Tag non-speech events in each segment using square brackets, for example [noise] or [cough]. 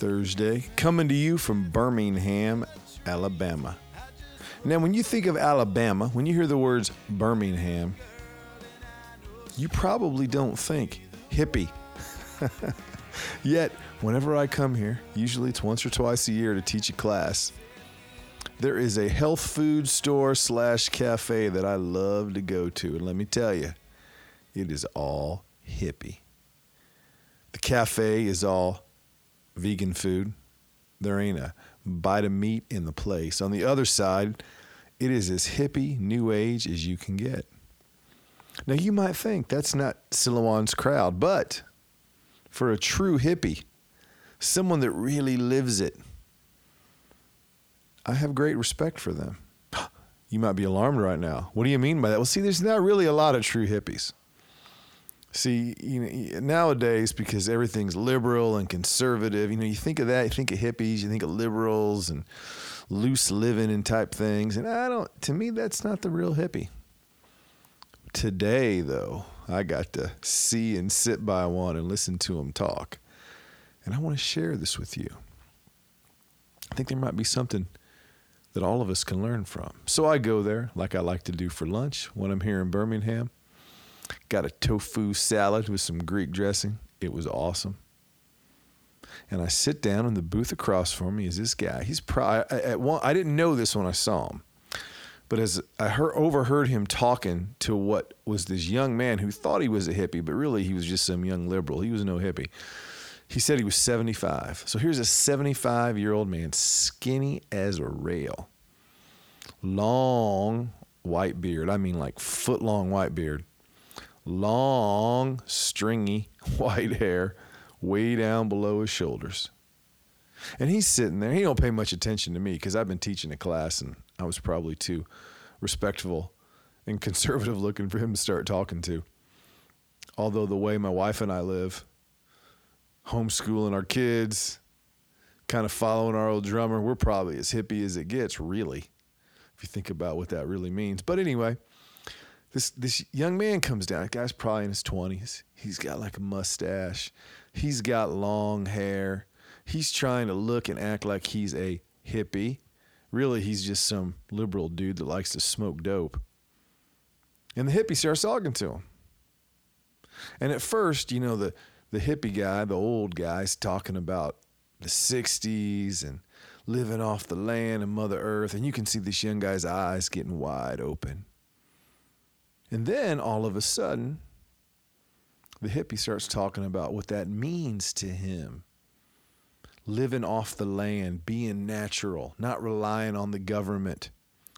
Thursday, coming to you from Birmingham, Alabama. Now, when you think of Alabama, when you hear the words Birmingham, you probably don't think hippie. [laughs] Yet, whenever I come here, usually it's once or twice a year to teach a class, there is a health food store slash cafe that I love to go to. And let me tell you, it is all hippie. The cafe is all vegan food. There ain't a bite of meat in the place. On the other side, it is as hippie, new age as you can get. Now, you might think that's not Silouan's crowd, but for a true hippie, someone that really lives it, I have great respect for them. [gasps] You might be alarmed right now. What do you mean by that? Well, see, there's not really a lot of true hippies. See, you know, nowadays because everything's liberal and conservative, you know, you think of that, you think of hippies, you think of liberals and loose living and type things, and I don't. To me, that's not the real hippie. Today, though, I got to see and sit by one and listen to him talk, and I want to share this with you. I think there might be something that all of us can learn from. So I go there, like I like to do for lunch when I'm here in Birmingham Got a tofu salad with some Greek dressing. It was awesome. And I sit down in the booth across from me is this guy. He's probably at one. I didn't know this when I saw him, but as I heard, overheard him talking to what was this young man who thought he was a hippie, but really he was just some young liberal. He was no hippie. He said he was 75. So here's a 75 year old man, skinny as a rail, long white beard. I mean, like foot long white beard long, stringy [laughs] white hair way down below his shoulders. And he's sitting there. He don't pay much attention to me because I've been teaching a class and I was probably too respectful and [laughs] conservative looking for him to start talking to. Although the way my wife and I live, homeschooling our kids, kind of following our old drummer, we're probably as hippie as it gets, really, if you think about what that really means. But anyway, this this young man comes down. Guy's probably in his twenties. He's got like a mustache. He's got long hair. He's trying to look and act like he's a hippie. Really, he's just some liberal dude that likes to smoke dope. And the hippie starts talking to him. And at first, you know, the the hippie guy, the old guy's talking about the 60s and living off the land and Mother Earth. And you can see this young guy's eyes getting wide open. And then all of a sudden, the hippie starts talking about what that means to him. Living off the land, being natural, not relying on the government.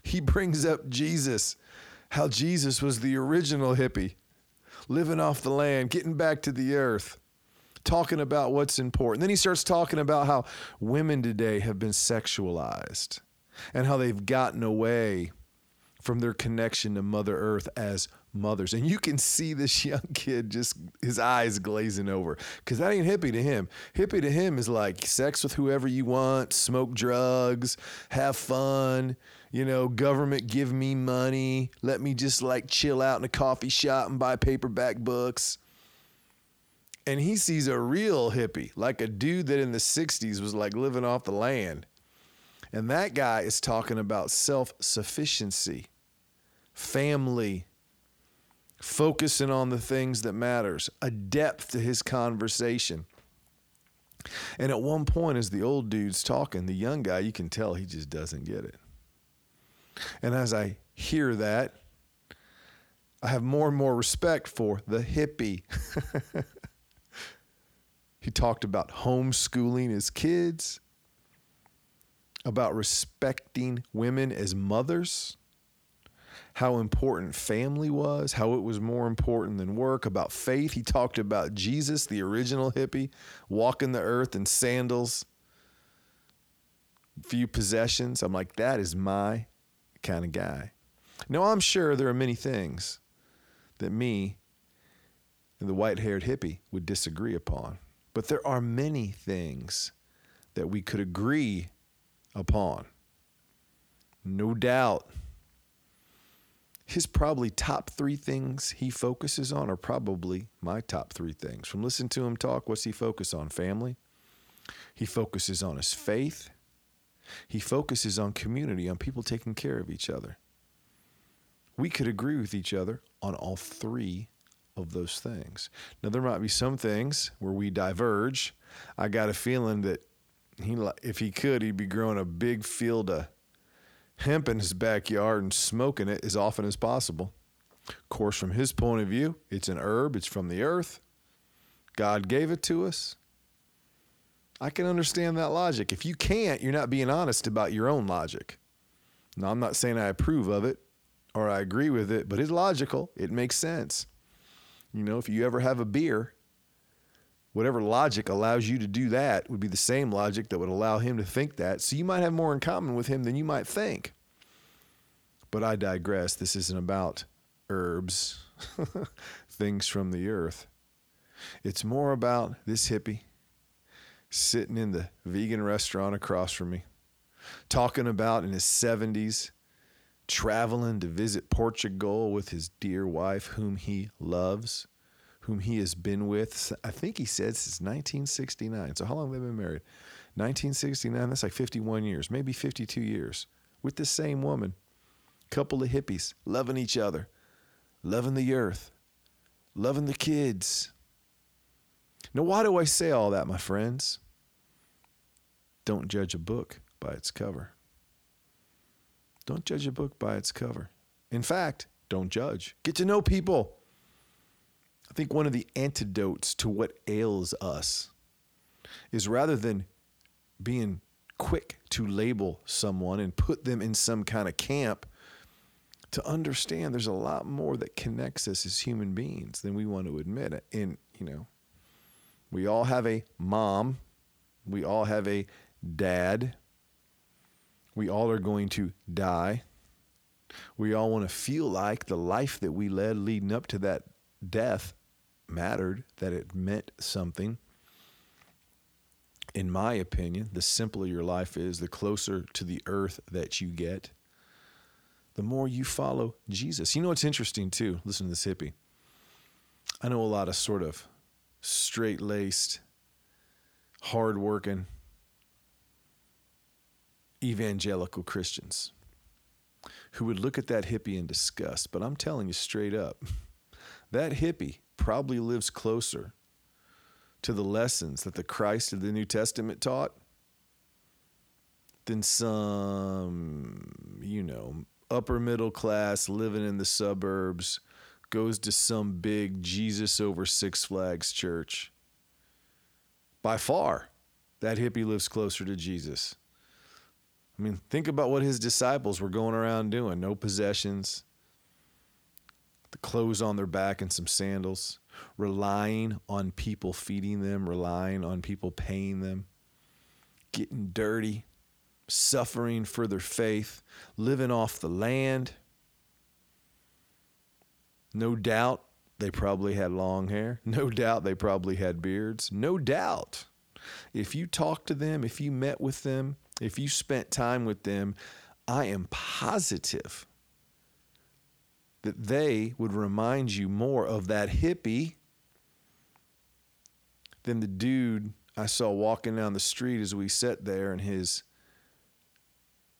He [laughs] brings up Jesus, how Jesus was the original hippie, living off the land, getting back to the earth, talking about what's important. Then he starts talking about how women today have been sexualized and how they've gotten away from their connection to Mother Earth as mothers. And you can see this [laughs] young kid just his eyes glazing over because that ain't hippie to him. Hippie to him is like sex with whoever you want, smoke drugs, have fun. You know, government give me money. Let me just like chill out in a coffee shop and buy paperback books. And he sees a real hippie, like a dude that in the 60s was like living off the land. And that guy is talking about self sufficiency family, focusing on the things that matters, a depth to his conversation. And at one point, as the old dude's talking, the young guy, you can tell he just doesn't get it. And as I hear that, I have more and more respect for the hippie. [laughs] he talked about homeschooling his kids, about respecting women as mothers how important family was, how it was more important than work, about faith. He talked about Jesus, the original hippie, walking the earth in sandals, few possessions. I'm like, that is my kind of guy. Now, I'm sure there are many things that me and the white haired hippie would disagree upon, but there are many things that we could agree upon. No doubt. His probably top three things he focuses on are probably my top three things. From listening to him talk, what's he focus on? Family. He focuses on his faith. He focuses on community, on people taking care of each other. We could agree with each other on all three of those things. Now, there might be some things where we diverge. I got a feeling that he, if he could, he'd be growing a big field of hemp in his backyard and smoking it as often as possible. Of course, from his point of view, it's an herb, it's from the earth. God gave it to us. I can understand that logic. If you can't, you're not being honest about your own logic. Now, I'm not saying I approve of it or I agree with it, but it's logical. It makes sense. You know, if you ever have a beer, whatever logic allows you to do that would be the same logic that would allow him to think that. So you might have more in common with him than you might think. But I digress. This isn't about herbs, [laughs] things from the earth. It's more about this hippie sitting in the vegan restaurant across from me, talking about in his 70s traveling to visit Portugal with his dear wife, whom he loves, whom he has been with, I think he said since 1969. So, how long have they been married? 1969, that's like 51 years, maybe 52 years, with the same woman. Couple of hippies loving each other, loving the earth, loving the kids. Now, why do I say all that, my friends? Don't judge a book by its cover. Don't judge a book by its cover. In fact, don't judge. Get to know people. I think one of the antidotes to what ails us is rather than being quick to label someone and put them in some kind of camp, to understand there's a lot more that connects us as human beings than we want to admit. And, you know, we all have a mom, we all have a dad. We all are going to die. We all want to feel like the life that we led leading up to that death mattered, that it meant something. In my opinion, the simpler your life is, the closer to the earth that you get, the more you follow Jesus. You know what's interesting too? Listen to this hippie. I know a lot of sort of straight laced, hard working, evangelical Christians who would look at that hippie in disgust. But I'm telling you straight up, [laughs] that hippie probably lives closer to the lessons that the Christ of the New Testament taught than some, you know, upper middle class living in the suburbs goes to some big Jesus over Six Flags church. By far, that hippie lives closer to Jesus. I mean, think about what his disciples were going around doing no possessions, the clothes on their back and some sandals, relying on people feeding them, relying on people paying them, getting dirty, suffering for their faith, living off the land. No doubt they probably had long hair. [laughs] No doubt they probably had beards. No doubt. If you talked to them, if you met with them, if you spent time with them, I am positive that they would remind you more of that hippie than the dude I saw walking down the street as we sat there in his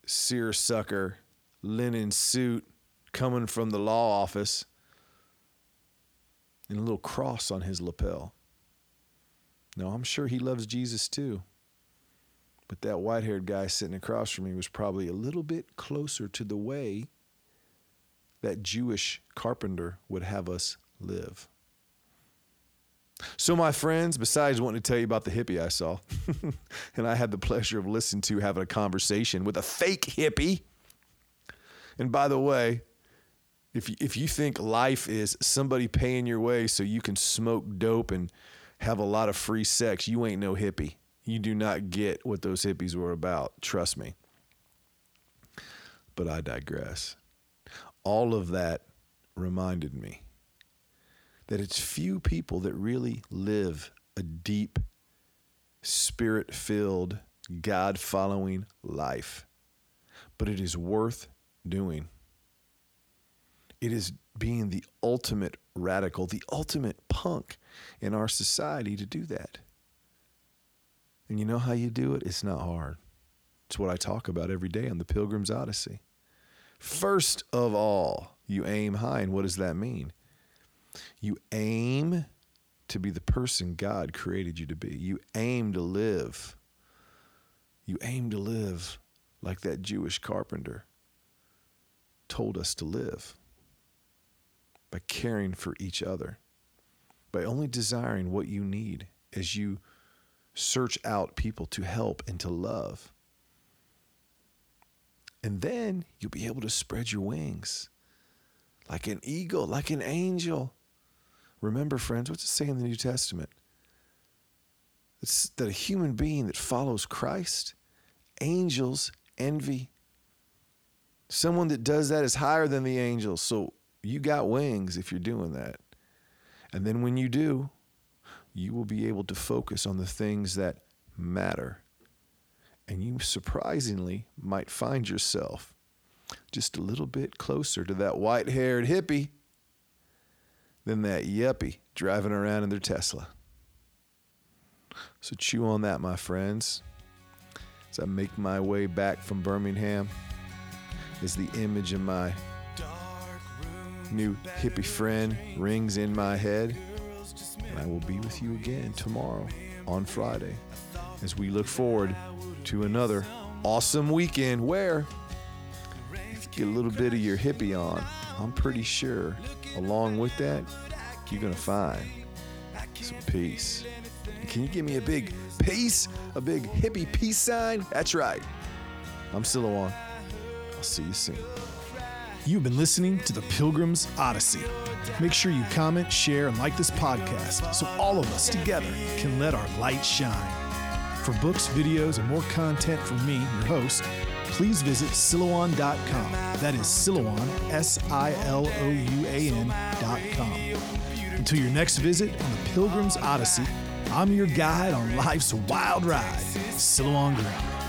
seersucker linen suit coming from the law office and a little cross on his lapel. No, I'm sure he loves Jesus too. But that white haired guy sitting across from me was probably a little bit closer to the way that Jewish carpenter would have us live. So, my friends, besides wanting to tell you about the hippie I saw, [laughs] and I had the pleasure of listening to having a conversation with a fake hippie. And by the way, if you, if you think life is somebody paying your way so you can smoke dope and have a lot of free sex, you ain't no hippie. You do not get what those hippies were about. Trust me. But I digress. All of that reminded me that it's few people that really live a deep, spirit filled, God following life. But it is worth doing. It is being the ultimate radical, the ultimate punk in our society to do that. And you know how you do it? It's not hard. It's what I talk about every day on the Pilgrim's Odyssey. First of all, you aim high. And what does that mean? You aim to be the person God created you to be. You aim to live. You aim to live like that Jewish carpenter told us to live by caring for each other, by only desiring what you need as you search out people to help and to love. And then you'll be able to spread your wings like an eagle, like an angel. Remember, friends, what's it say in the New Testament? It's that a human being that follows Christ, angels envy. Someone that does that is higher than the angels. So you got wings if you're doing that. And then when you do, you will be able to focus on the things that matter. And you surprisingly might find yourself just a little bit closer to that white haired hippie than that yuppie driving around in their Tesla. So chew on that, my friends. As I make my way back from Birmingham, as the image of my new hippie friend rings in my head. And I will be with you again tomorrow on Friday as we look forward to another awesome weekend where if you get a little bit of your hippie on, I'm pretty sure along with that, you're going to find some peace. Can you give me a big peace? A big hippie peace sign? That's right. I'm Silouan. I'll see you soon. You've been listening to the Pilgrim's Odyssey. Make sure you comment, share, and like this podcast so all of us together can let our light shine. For books, videos, and more content from me, your host, please visit Silouan.com. That is Silouan, S I L O U A N.com. Until your next visit on the Pilgrim's Odyssey, I'm your guide on life's wild ride, Silouan Green.